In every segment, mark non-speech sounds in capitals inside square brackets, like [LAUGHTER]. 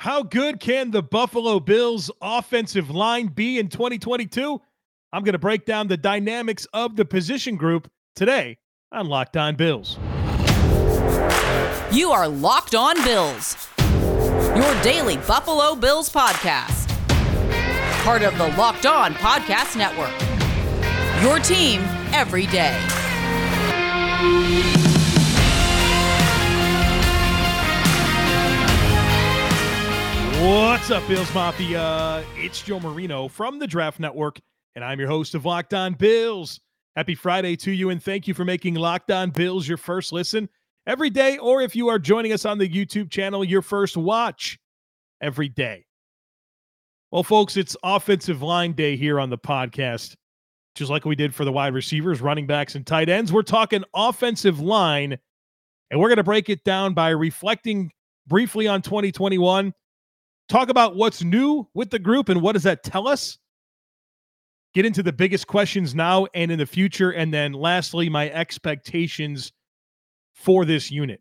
How good can the Buffalo Bills offensive line be in 2022? I'm going to break down the dynamics of the position group today on Locked On Bills. You are Locked On Bills, your daily Buffalo Bills podcast. Part of the Locked On Podcast Network. Your team every day. What's up, Bills Mafia? It's Joe Marino from the Draft Network, and I'm your host of Locked On Bills. Happy Friday to you, and thank you for making Locked On Bills your first listen every day, or if you are joining us on the YouTube channel, your first watch every day. Well, folks, it's offensive line day here on the podcast. Just like we did for the wide receivers, running backs, and tight ends, we're talking offensive line, and we're going to break it down by reflecting briefly on 2021 talk about what's new with the group and what does that tell us. Get into the biggest questions now and in the future. And then lastly, my expectations for this unit.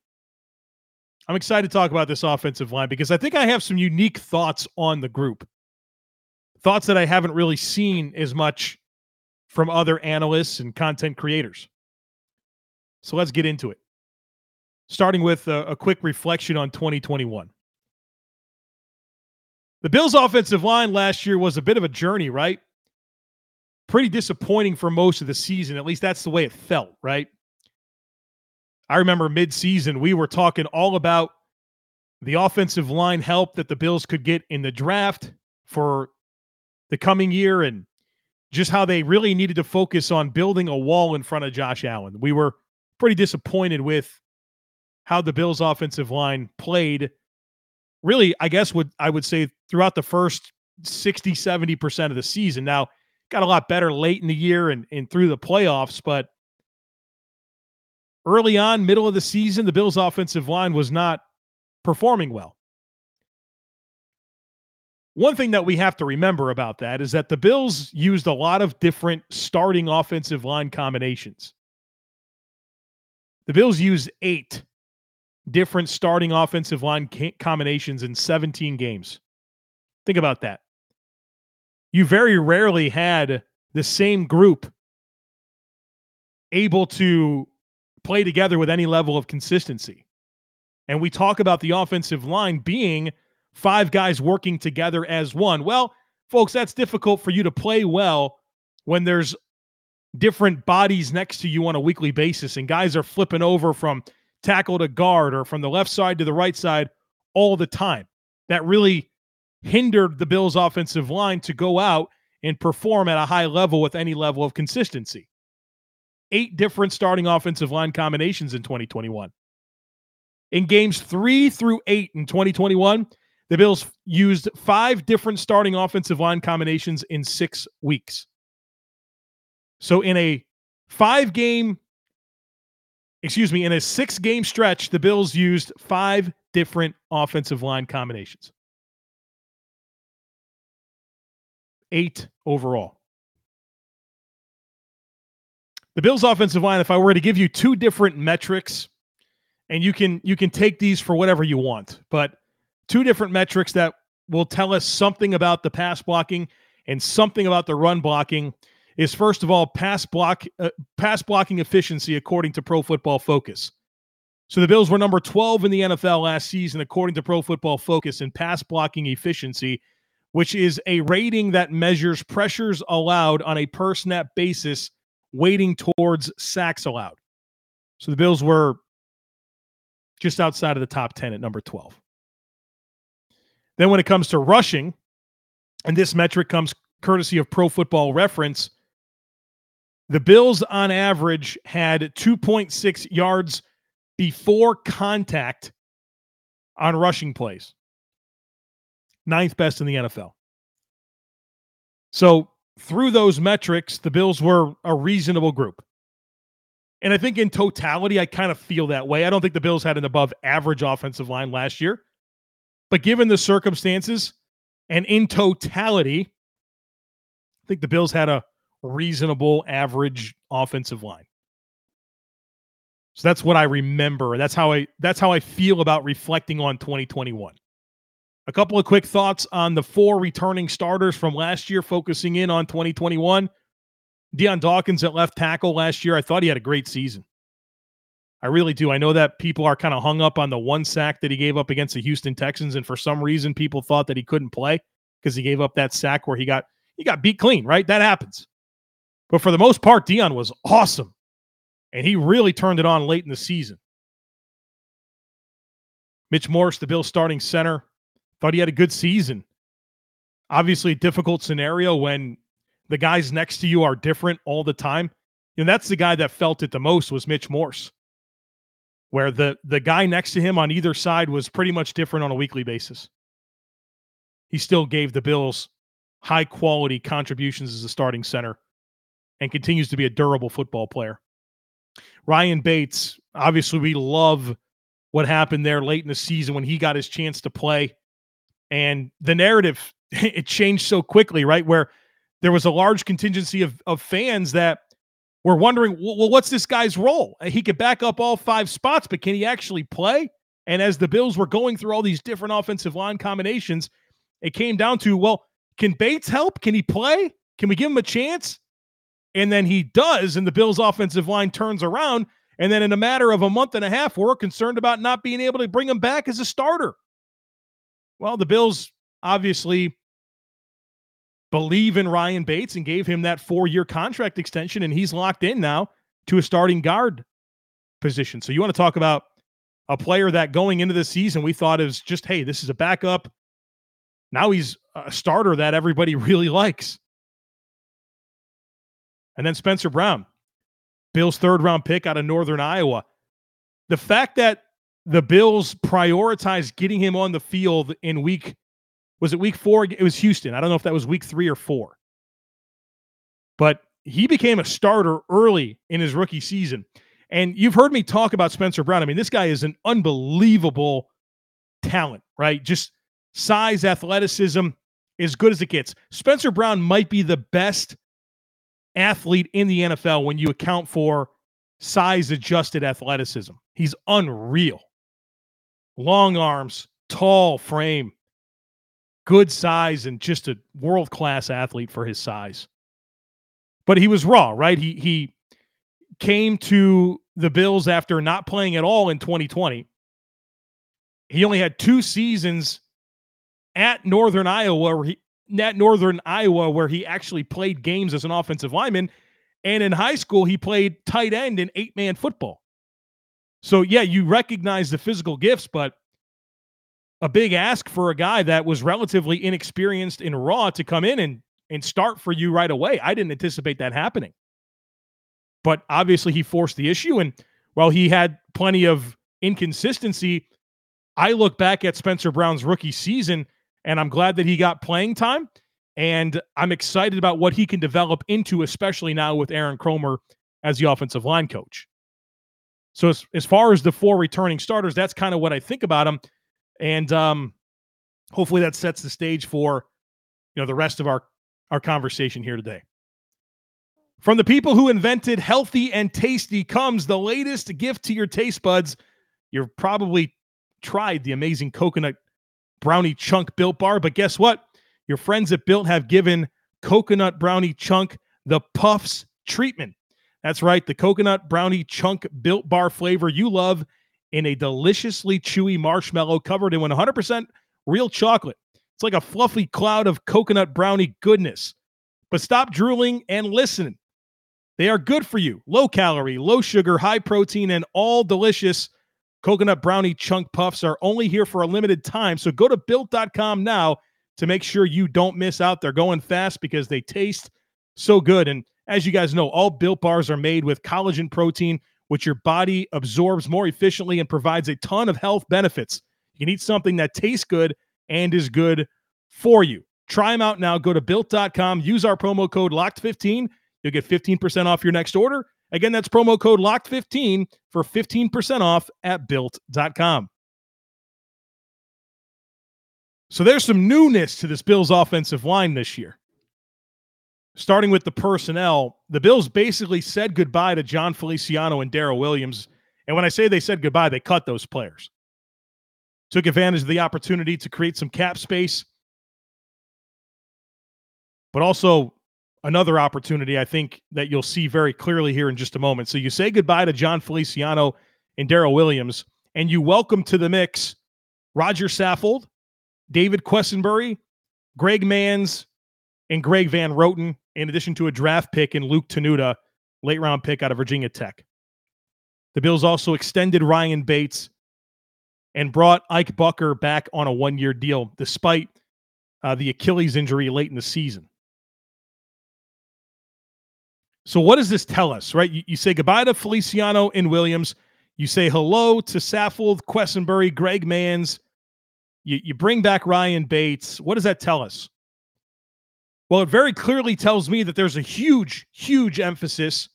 I'm excited to talk about this offensive line because I think I have some unique thoughts on the group. Thoughts that I haven't really seen as much from other analysts and content creators. So let's get into it. Starting with a, a quick reflection on 2021. The Bills' offensive line last year was a bit of a journey, right? Pretty disappointing for most of the season. At least that's the way it felt, right? I remember mid-season we were talking all about the offensive line help that the Bills could get in the draft for the coming year and just how they really needed to focus on building a wall in front of Josh Allen. We were pretty disappointed with how the Bills offensive line played really, I guess would I would say throughout the first 60, 70% of the season. Now, got a lot better late in the year and, and through the playoffs, but early on, middle of the season, the Bills' offensive line was not performing well. One thing that we have to remember about that is that the Bills used a lot of different starting offensive line combinations. The Bills used eight different starting offensive line combinations in 17 games. Think about that. You very rarely had the same group able to play together with any level of consistency. And we talk about the offensive line being five guys working together as one. Well, folks, that's difficult for you to play well when there's different bodies next to you on a weekly basis and guys are flipping over from tackle to guard or from the left side to the right side all the time. That really hindered the Bills' offensive line to go out and perform at a high level with any level of consistency. Eight different starting offensive line combinations in 2021. In games three through eight in 2021, the Bills used five different starting offensive line combinations in six weeks. So, in a five game excuse me, in a six game stretch, the Bills used five different offensive line combinations. Eight overall. The Bills offensive line, if I were to give you two different metrics, and you can you can take these for whatever you want, but two different metrics that will tell us something about the pass blocking and something about the run blocking is first of all pass block uh, pass blocking efficiency according to Pro Football Focus. So the Bills were number 12 in the NFL last season according to Pro Football Focus in pass blocking efficiency, which is a rating that measures pressures allowed on a per snap basis weighting towards sacks allowed. So the Bills were just outside of the top 10 at number 12. Then when it comes to rushing, and this metric comes courtesy of Pro Football Reference, the Bills, on average, had 2.6 yards before contact on rushing plays. Ninth best in the NFL. So, through those metrics, the Bills were a reasonable group. And I think in totality, I kind of feel that way. I don't think the Bills had an above average offensive line last year. But given the circumstances and in totality, I think the Bills had a reasonable average offensive line. So that's what I remember. That's how I that's how I feel about reflecting on 2021. A couple of quick thoughts on the four returning starters from last year, focusing in on 2021. Dion Dawkins at left tackle last year. I thought he had a great season. I really do. I know that people are kind of hung up on the one sack that he gave up against the Houston Texans, and for some reason, people thought that he couldn't play because he gave up that sack where he got he got beat clean. Right, that happens. But for the most part, Dion was awesome, and he really turned it on late in the season. Mitch Morse, the Bills starting center, thought he had a good season. Obviously, a difficult scenario when the guys next to you are different all the time. And that's the guy that felt it the most was Mitch Morse where the the guy next to him on either side was pretty much different on a weekly basis. He still gave the Bills high quality contributions as a starting center and continues to be a durable football player. Ryan Bates, obviously we love what happened there late in the season when he got his chance to play and the narrative [LAUGHS] it changed so quickly, right? Where there was a large contingency of of fans that we're wondering, well, what's this guy's role? Uh, he could back up all five spots, but can he actually play? And as the Bills were going through all these different offensive line combinations, it came down to, well, can Bates help? Can he play? Can we give him a chance? And then he does, and the Bills' offensive line turns around. And then in a matter of a month and a half, we're concerned about not being able to bring him back as a starter. Well, the Bills obviously believe in Ryan Bates and gave him that four year contract extension, and he's locked in now to a starting guard position. So you want to talk about a player that going into the season we thought is just, hey, this is a backup. Now he's a starter that everybody [LAUGHS] really likes. And then Spencer Brown, Bill's third round pick out of Northern Iowa. The fact that the Bills prioritized getting him on the field in week was it week four? It was Houston. I don't know if that was week three or four. But he became a starter early in his rookie season. And you've heard me talk about Spencer Brown. I mean, this guy is an unbelievable talent, right? Just size, athleticism, as good as it gets. Spencer Brown might be the best athlete in the NFL when you account for size adjusted athleticism. He's unreal. Long arms, tall frame, good size and just a world class athlete for his size. But he was raw, right? He he came to the Bills after not playing at all in 2020. He only had two seasons at Northern Iowa at Northern Iowa where he actually played games as an offensive lineman. And in high school, he played tight end in eight man football. So, yeah, you recognize the physical gifts, but a big ask for a guy that was relatively inexperienced in raw to come in and and start for you right away. I didn't anticipate that happening. But obviously he forced the issue and while he had plenty of inconsistency, I look back at Spencer Brown's rookie season and I'm glad that he got playing time and I'm excited about what he can develop into especially now with Aaron Kromer as the offensive line coach. So as, as far as the four returning starters, that's kind of what I think about them. And um, hopefully that sets the stage for you know the rest of our our conversation here today. From the people who invented healthy and tasty comes the latest gift to your taste buds. You've probably tried the amazing coconut brownie chunk built bar, but guess what? Your friends at Built have given coconut brownie chunk the puffs treatment. That's right, the coconut brownie chunk built bar flavor you love in a deliciously chewy marshmallow covered in 100% real chocolate. It's like a fluffy cloud of coconut brownie goodness. But stop drooling and listen. They are good for you. Low calorie, low sugar, high protein, and all delicious. Coconut brownie chunk puffs are only here for a limited time. So go to built.com now to make sure you don't miss out. They're going fast because they taste so good. And as you guys know, all built bars are made with collagen protein which your body absorbs more efficiently and provides a ton of health benefits. You can eat something that tastes good and is good for you. Try them out now. Go to built.com, use our promo code LOCKED15. You'll get 15% off your next order. Again, that's promo code LOCKED15 for 15% off at built.com. So there's some newness to this Bills offensive line this year starting with the personnel, the Bills basically said goodbye to Jon Feliciano and Daryl Williams. And when I say they said goodbye, they cut those players. took advantage of the opportunity to create some cap space. But also another opportunity I think that you'll see very clearly here in just a moment. So you say goodbye to Jon Feliciano and Daryl Williams, and you welcome to the mix Roger Saffold, David Quessenberry, Greg Mancz, and Greg Van Roten, in addition to a draft pick in Luke Tenuta, late round pick out of Virginia Tech. The Bills also extended Ryan Bates and brought Ike Boettger back on a one year deal despite uh, the Achilles injury late in the season. So, what does this tell us, right? You, you say goodbye to Feliciano and Williams. You say hello to Saffold, Quessenberry, Greg Mancz. You, you bring back Ryan Bates. What does that tell us? Well, it very clearly tells me that there's a huge, huge emphasis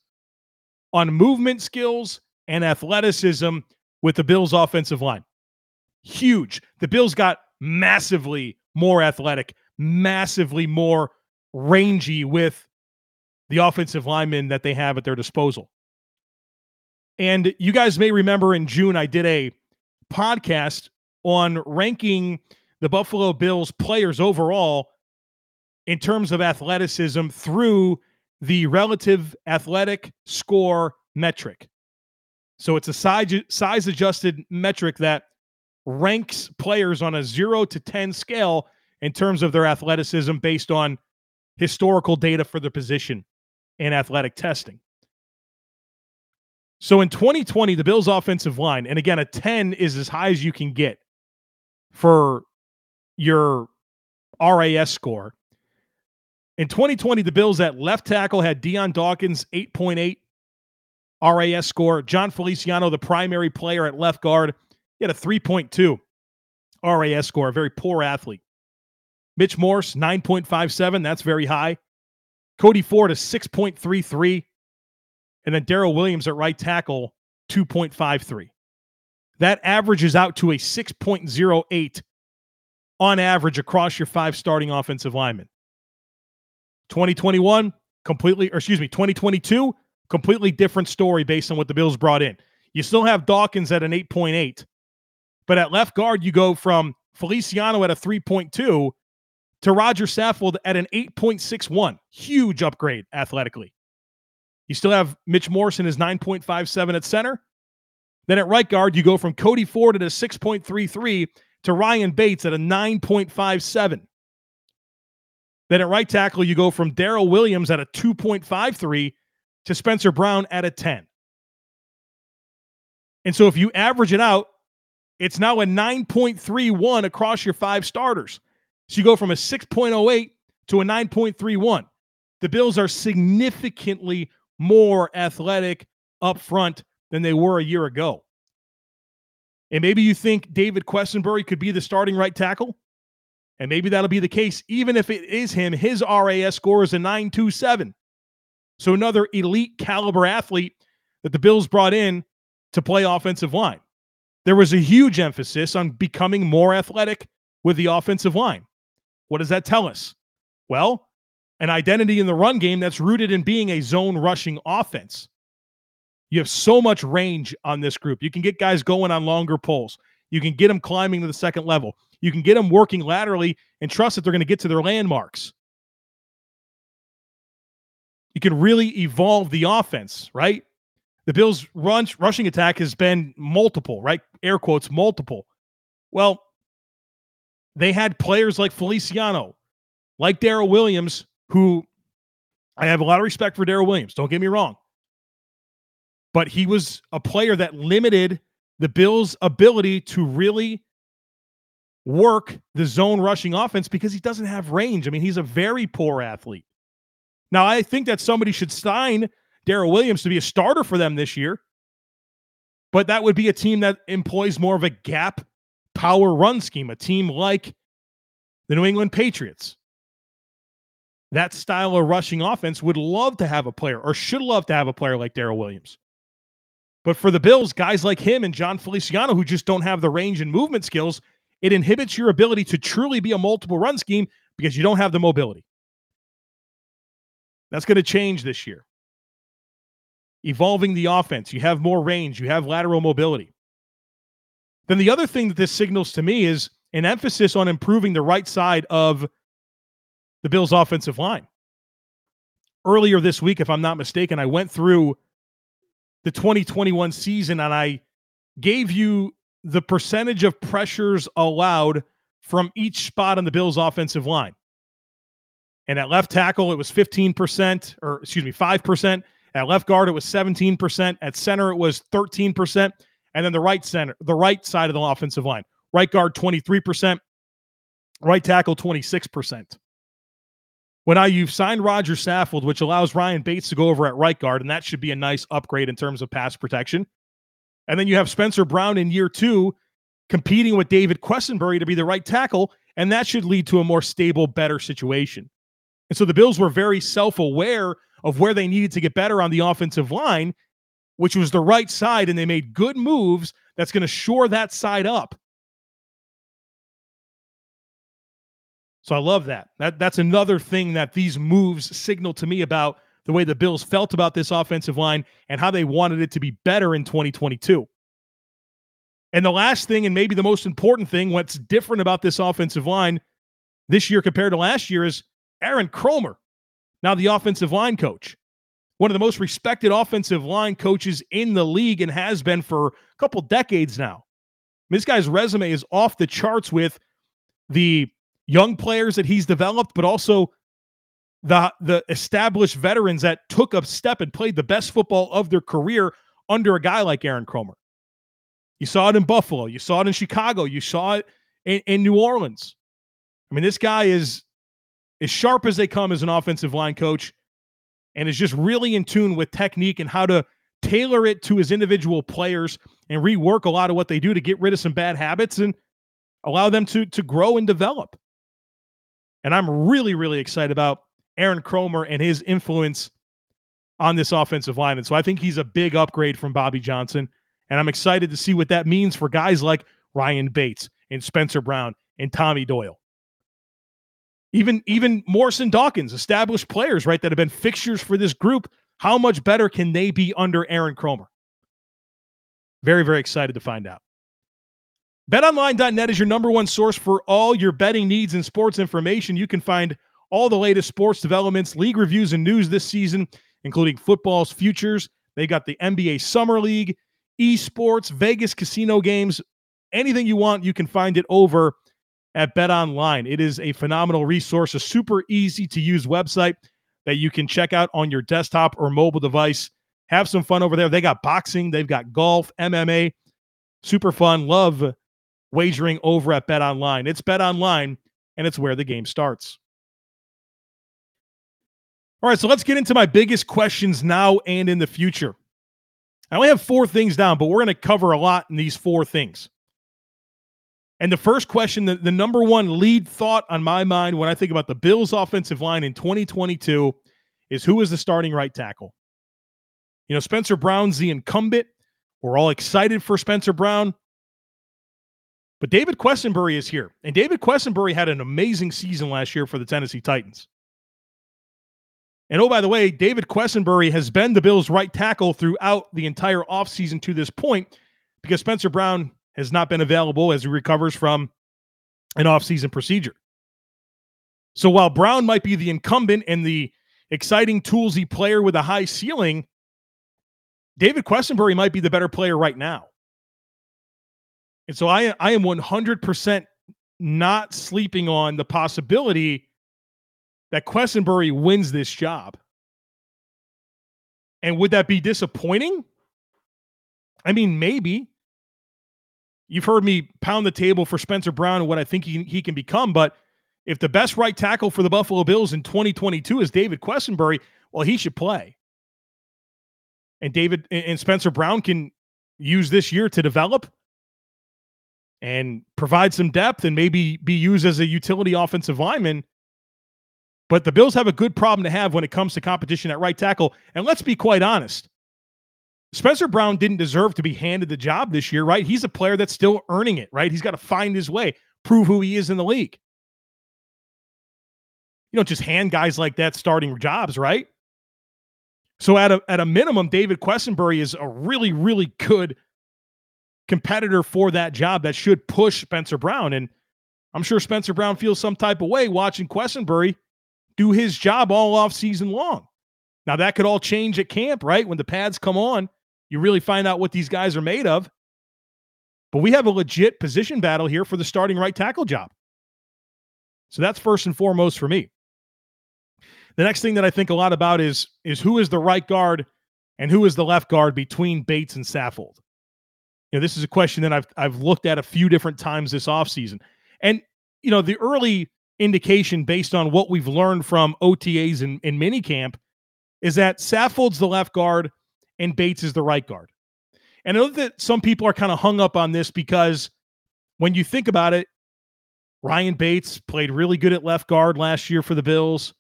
on movement skills and athleticism with the Bills' offensive line. Huge. The Bills got massively more athletic, massively more rangy with the offensive linemen that they have at their disposal. And you guys may remember in June, I did a podcast on ranking the Buffalo Bills players overall in terms of athleticism through the relative athletic score metric. So it's a size, size adjusted metric that ranks players on a 0 to 10 scale in terms of their athleticism based on historical data for the position in athletic testing. So in 2020, the Bills' offensive line, and again, a 10 is as high as you can get for your RAS score. In 2020, the Bills at left tackle had Dion Dawkins, 8.8 RAS score. Jon Feliciano, the primary player at left guard, he had a 3.2 RAS score, a very poor athlete. Mitch Morse, 9.57. That's very high. Cody Ford is 6.33. And then Daryl Williams at right tackle, 2.53. That averages out to a 6.08 on average across your five starting offensive linemen. 2021, completely, or excuse me, 2022, completely different story based on what the Bills brought in. You still have Dawkins at an 8.8, but at left guard, you go from Feliciano at a 3.2 to Roger Saffold at an 8.61. Huge upgrade athletically. You still have Mitch Morrison is 9.57 at center. Then at right guard, you go from Cody Ford at a 6.33 to Ryan Bates at a 9.57. Then at right tackle, you go from Daryl Williams at a 2.53 to Spencer Brown at a 10. And so if you average it out, it's now a 9.31 across your five starters. So you go from a 6.08 to a 9.31. The Bills are significantly more athletic up front than they were a year ago. And maybe you think David Quessenberry could be the starting right tackle. And maybe that'll be the case. Even if it is him, his RAS score is a 927. So another elite caliber athlete that the Bills brought in to play offensive line. There was a huge emphasis on becoming more athletic with the offensive line. What does that tell us? Well, an identity in the run game that's rooted in being a zone rushing offense. You have so much range on this group. You can get guys going on longer pulls. You can get them climbing to the second level. You can get them working laterally and trust that they're going to get to their landmarks. You can really evolve the offense, right? The Bills' run, rushing attack has been multiple, right? Air quotes, multiple. Well, they had players like Feliciano, like Daryl Williams, who I have a lot of respect for Daryl Williams. Don't get me wrong. But he was a player that limited the Bills' ability to really work the zone rushing offense because he doesn't have range. I mean, he's a very poor athlete. Now, I think that somebody should sign Daryl Williams to be a starter for them this year, but that would be a team that employs more of a gap power run scheme, a team like the New England Patriots. That style of rushing offense would love to have a player or should love to have a player like Daryl Williams. But for the Bills, guys like him and Jon Feliciano who just don't have the range and movement skills, it inhibits your ability to truly be a multiple run scheme because you don't have the mobility. That's going to change this year. Evolving the offense, you have more range, you have lateral mobility. Then the other thing that this signals to me is an emphasis on improving the right side of the Bills' offensive line. Earlier this week, if I'm not mistaken, I went through the 2021 season and I gave you the percentage of pressures allowed from each spot on the Bills' offensive line. And at left tackle, it was 15%, or excuse me, 5%. At left guard, it was 17%. At center, it was 13%. And then the right center, the right side of the offensive line, right guard, 23%, right tackle, 26%. When I you've signed Roger Saffold, which allows Ryan Bates to go over at right guard, and that should be a nice upgrade in terms of pass protection. And then you have Spencer Brown in year two competing with David Quessenberry to be the right tackle, and that should lead to a more stable, better situation. And so the Bills were very self aware of where they needed to get better on the offensive line, which was the right side, and they made good moves that's going to shore that side up. So I love that. That that's another thing that these moves signal to me about the way the Bills felt about this offensive line and how they wanted it to be better in 2022. And the last thing, and maybe the most important thing, what's different about this offensive line this year compared to last year is Aaron Kromer, now the offensive line coach. One of the most respected offensive line coaches in the league and has been for a couple decades now. This guy's resume is off the charts with the young players that he's developed, but also the the established veterans that took a step and played the best football of their career under a guy like Aaron Kromer. You saw it in Buffalo, you saw it in Chicago, you saw it in, in New Orleans. I mean, this guy is as sharp as they come as an offensive line coach and is just really in tune with technique and how to tailor it to his individual players and rework a lot of what they do to get rid of some bad habits and allow them to to grow and develop. And I'm really, really excited about Aaron Kromer and his influence on this offensive line. And so I think he's a big upgrade from Bobby Johnson. And I'm excited to see what that means for guys like Ryan Bates and Spencer Brown and Tommy Doyle. Even, even Morrison Dawkins, established players, right, that have been fixtures for this group. How much better can they be under Aaron Kromer? Very, very excited to find out. BetOnline.net is your number one source for all your betting needs and sports information. You can find all the latest sports developments, league reviews, and news this season, including football's futures. They got the NBA Summer League, esports, Vegas casino games, anything you want, you can find it over at BetOnline. It is a phenomenal resource, a super easy to use website that you can check out on your desktop or mobile device. Have some fun over there. They got boxing, they've got golf, MMA. Super fun. Love wagering over at Bet Online. It's Bet Online, and it's where the game starts. All right, so let's get into my biggest questions now and in the future. I only have four things down, but we're going to cover a lot in these four things. And the first question, the, the number one lead thought on my mind when I think about the Bills' offensive line in 2022 is who is the starting right tackle? You know, Spencer Brown's the incumbent. We're all excited for Spencer Brown. But David Quessenberry is here. And David Quessenberry had an amazing season last year for the Tennessee Titans. And oh, by the way, David Quessenberry has been the Bills' right tackle throughout the entire offseason to this point because Spencer Brown has not been available as he recovers from an offseason procedure. So while Brown might be the incumbent and the exciting toolsy player with a high ceiling, David Quessenberry might be the better player right now. And so I I am 100% not sleeping on the possibility that Quessenberry wins this job. And would that be disappointing? I mean, maybe. You've heard me pound the table for Spencer Brown and what I think he, he can become, but if the best right tackle for the Buffalo Bills in 2022 is David Quessenberry, well, he should play. And David and Spencer Brown can use this year to develop and provide some depth and maybe be used as a utility offensive lineman. But the Bills have a good problem to have when it comes to competition at right tackle. And let's be quite honest. Spencer Brown didn't deserve to be handed the job this year, right? He's a player that's still earning it, right? He's got to find his way, prove who he is in the league. You don't just hand guys like that starting jobs, right? So at a at a minimum, David Quessenberry is a really, really good competitor for that job that should push Spencer Brown. And I'm sure Spencer Brown feels some type of way watching Quessenberry do his job all off season long. Now that could all change at camp, right? When the pads come on, you really find out what these guys are made of. But we have a legit position battle here for the starting right tackle job. So that's first and foremost for me. The next thing that I think a lot about is is who is the right guard and who is the left guard between Bates and Saffold. You know, this is a question that I've I've looked at a few different times this offseason. And you know, the early indication based on what we've learned from OTAs and, and minicamp is that Saffold's the left guard and Bates is the right guard. And I know that some people are kind of hung up on this because when you think about it, Ryan Bates played really good at left guard last year for the Bills.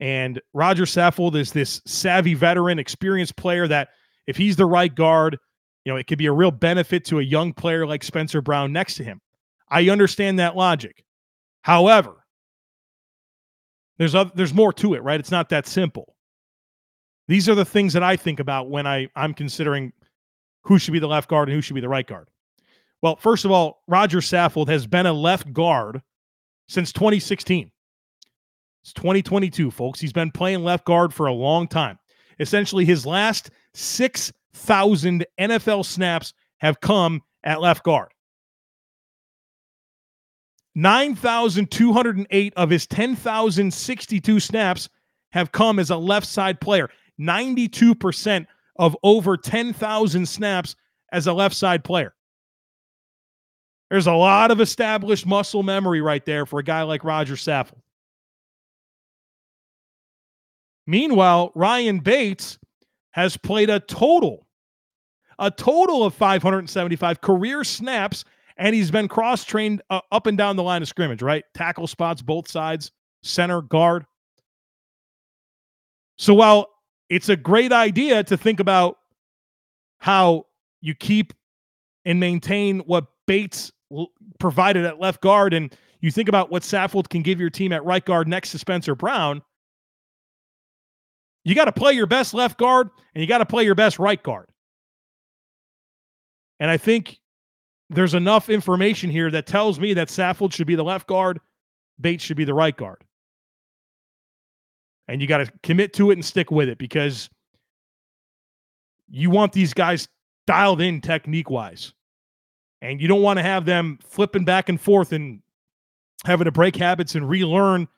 And Roger Saffold is this savvy veteran, experienced player that if he's the right guard, you know, it could be a real benefit to a young player like Spencer Brown next to him. I understand that logic. However, there's other, there's more to it, right? It's not that simple. These are the things that I think about when I I'm considering who should be the left guard and who should be the right guard. Well, first of all, Roger Saffold has been a left guard since 2016. It's 2022, folks. He's been playing left guard for a long time. Essentially, his last 6,000 NFL snaps have come at left guard. 9,208 of his 10,062 snaps have come as a left side player. 92% of over 10,000 snaps as a left side player. There's a lot of established muscle memory right there for a guy like Roger Saffold. Meanwhile, Ryan Bates has played a total, a total of 575 career snaps, and he's been cross trained uh, up and down the line of scrimmage, right? Tackle spots, both sides, center, guard. So while it's a great idea to think about how you keep and maintain what Bates provided at left guard, and you think about what Saffold can give your team at right guard next to Spencer Brown. You got to play your best left guard and you got to play your best right guard. And I think there's enough information here that tells me that Saffold should be the left guard, Bates should be the right guard. And you got to commit to it and stick with it because you want these guys dialed in technique wise. And you don't want to have them flipping back and forth and having to break habits and relearn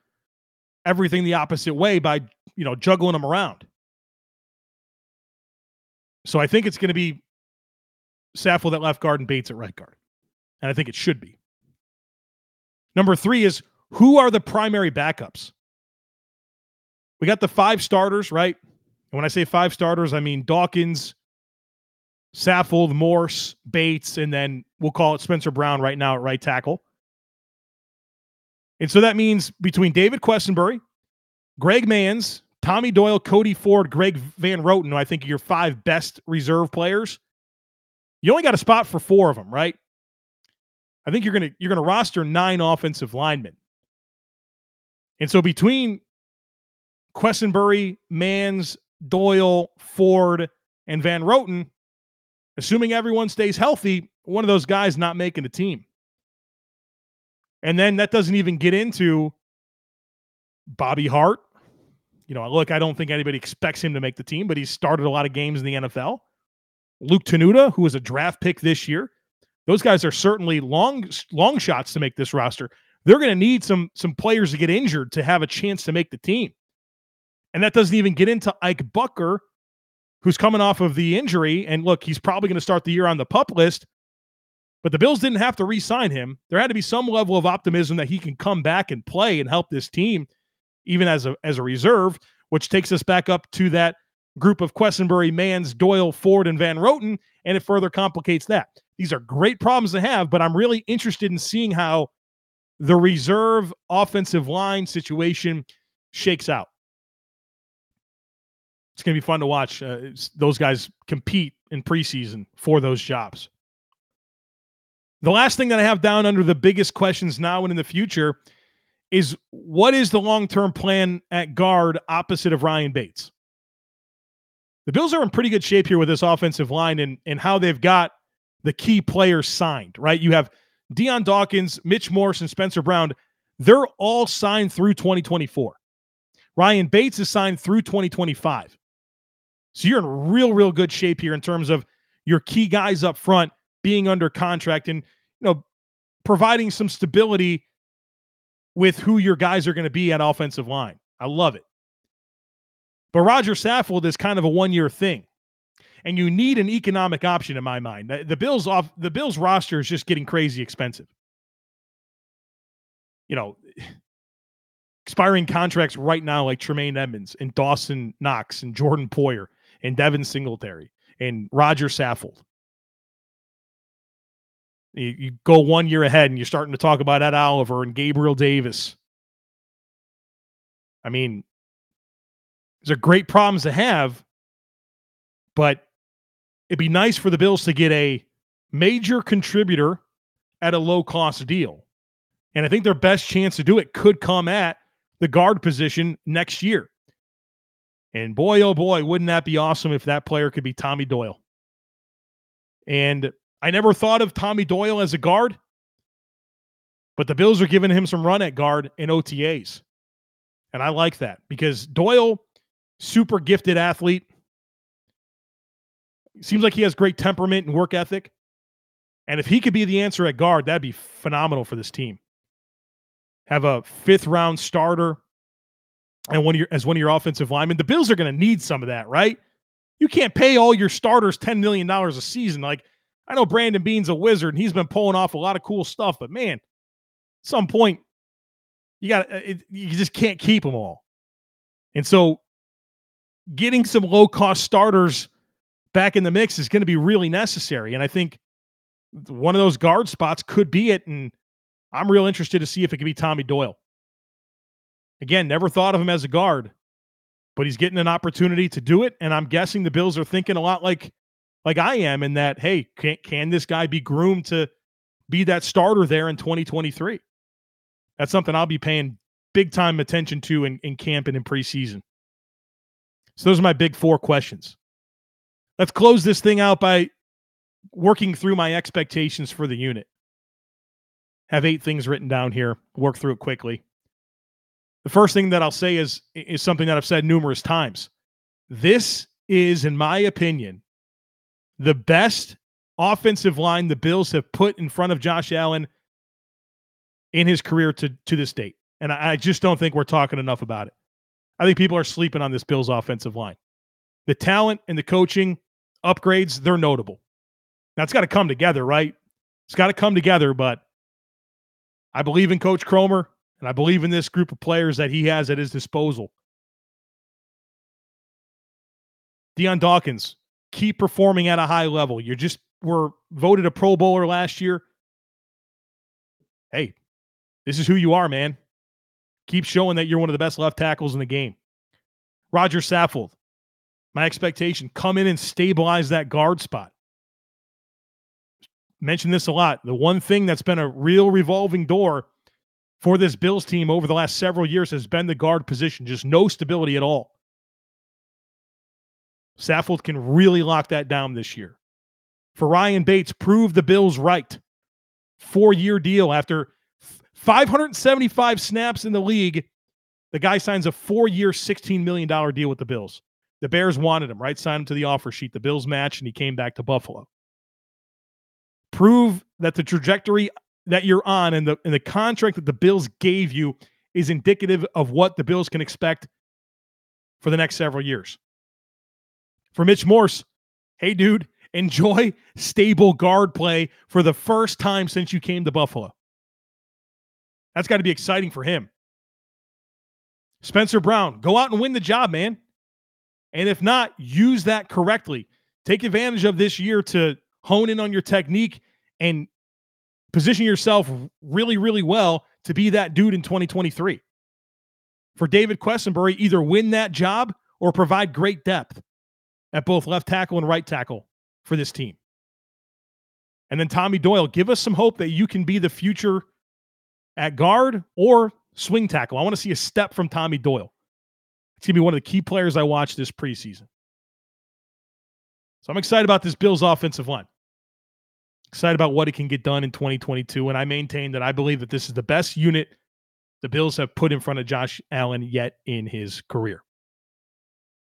everything the opposite way by, you know, juggling them around. So I think it's going to be Saffold at left guard and Bates at right guard. And I think it should be. Number three is who are the primary backups? We got the five starters, right? And when I say five starters, I mean Dawkins, Saffold, Morse, Bates, and then we'll call it Spencer Brown right now at right tackle. And so that means between David Quessenberry, Greg Mancz, Tommy Doyle, Cody Ford, Greg Van Roten, I think your five best reserve players. You only got a spot for four of them, right? I think you're gonna you're gonna roster nine offensive linemen. And so between Quessenberry, Mancz, Doyle, Ford, and Van Roten, assuming everyone stays healthy, one of those guys not making the team. And then that doesn't even get into Bobby Hart. You know, look, I don't think anybody expects him to make the team, but he's started a lot of games in the NFL. Luke Tenuta, who was a draft pick this year. Those guys are certainly long long shots to make this roster. They're going to need some some players to get injured to have a chance to make the team. And that doesn't even get into Ike Boettger, who's coming off of the injury. And look, he's probably going to start the year on the pup list. But the Bills didn't have to re sign him. There had to be some level of optimism that he can come back and play and help this team, even as a, as a reserve, which takes us back up to that group of Quessenberry, Mancz, Doyle, Ford, and Van Roten. And it further complicates that. These are great problems to have, but I'm really interested in seeing how the reserve offensive line situation shakes out it's going to be fun to watch uh, those guys compete in preseason for those jobs. The last thing that I have down under the biggest questions now and in the future is what is the long term plan at guard opposite of Ryan Bates? The Bills are in pretty good shape here with this offensive line and, and how they've got the key players signed, right? You have Dion Dawkins, Mitch Morse, and Spencer Brown. They're all signed through 2024. Ryan Bates is signed through 2025. So you're in real, real good shape here in terms of your key guys up front being under contract and you know providing some stability with who your guys are going to be at offensive line. I love it. But Roger Saffold is kind of a one-year thing. And you need an economic option in my mind. The, the Bills off the Bills roster is just getting crazy expensive. You know, [SIGHS] expiring contracts right now like Tremaine Edmunds and Dawson Knox and Jordan Poyer and Devin Singletary and Roger Saffold. You, you, go one year ahead and you're starting to talk about Ed Oliver and Gabriel Davis. I mean, these are great problems to have, but it'd be nice for the Bills to get a major contributor at a low cost deal. And I think their best chance to do it could come at the guard position next year. And boy, oh boy, wouldn't that be awesome if that player could be Tommy Doyle? And I never thought of Tommy Doyle as a guard, but the Bills are giving him some run at guard in OTAs. And I like that because Doyle, super gifted athlete, seems like he has great temperament and work ethic. And if he could be the answer at guard, that'd be phenomenal for this team. Have a fifth round starter and one of your as one of your offensive linemen. The Bills are going to need some of that, right? You can't pay all your starters $10 million a season. Like, I know Brandon Beane's a wizard and he's been pulling off a lot of cool stuff, but man, at some point, you got uh, you just can't keep them all. And so getting some low cost starters back in the mix is going to be really necessary. And I think one of those guard spots could be it. And I'm real interested to see if it could be Tommy Doyle. Again, never thought of him as a guard, but he's getting an opportunity to do it. And I'm guessing the Bills are thinking a lot like like I am in that, hey, can, can this guy be groomed to be that starter there in 2023? That's something I'll be paying big time attention to in, in camp and in preseason. So those are my big four questions. Let's close this thing out by working through my expectations for the unit. Have eight things written down here. Work through it quickly. The first thing that I'll say is is something that I've said numerous times. This is, in my opinion, the best offensive line the Bills have put in front of Josh Allen in his career to to this date. And I, I just don't think we're talking enough about it. I think people are sleeping on this Bills offensive line. The talent and the coaching upgrades, they're notable. Now it's got to come together, right? It's got to come together, but I believe in Coach Kromer. And I believe in this group of players that he has at his disposal. Dion Dawkins, keep performing at a high level. You just were voted a Pro Bowler last year. Hey, this is who you are, man. Keep showing that you're one of the best left tackles in the game. Roger Saffold, my expectation, come in and stabilize that guard spot. Mention this a lot. The one thing that's been a real revolving door for this Bills team over the last several years has been the guard position, just no stability at all. Saffold can really lock that down this year. For Ryan Bates, prove the Bills right. Four year deal after 575 snaps in the league. The guy signs a four year, $16 million deal with the Bills. The Bears wanted him, right? Signed him to the offer sheet. The Bills matched, and he came back to Buffalo. Prove that the trajectory that you're on and the and the contract that the Bills gave you is indicative of what the Bills can expect for the next several years. For Mitch Morse, hey dude, enjoy stable guard play for the first time since you came to Buffalo. That's got to be exciting for him. Spencer Brown, go out and win the job, man. And if not, use that correctly. Take advantage of this year to hone in on your technique and position yourself really, really well to be that dude in 2023. For David Quessenberry, either win that job or provide great depth at both left tackle and right tackle for this team. And then Tommy Doyle, give us some hope that you can be the future at guard or swing tackle. I want to see a step from Tommy Doyle. It's going to be one of the key players I watch this preseason. So I'm excited about this Bills offensive line. Excited about what it can get done in 2022. And I maintain that I believe that this is the best unit the Bills have put in front of Josh Allen yet in his career.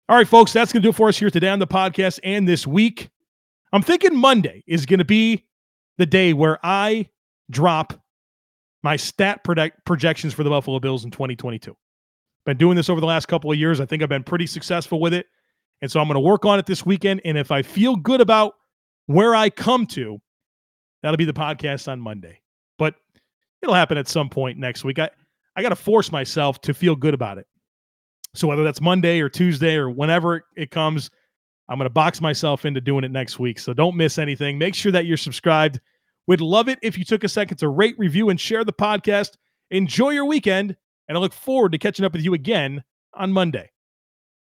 All right, folks, that's going to do it for us here today on the podcast and this week. I'm thinking Monday is going to be the day where I drop my stat project- projections for the Buffalo Bills in 2022. Been doing this over the last couple of years. I think I've been pretty successful with it. And so I'm going to work on it this weekend. And if I feel good about where I come to, that'll be the podcast on Monday. But it'll happen at some point next week. I, I got to force myself to feel good about it. So whether that's Monday or Tuesday or whenever it comes, I'm going to box myself into doing it next week. So don't miss anything. Make sure that you're subscribed. We'd love it if you took a second to rate, review, and share the podcast. Enjoy your weekend, and I look forward to catching up with you again on Monday.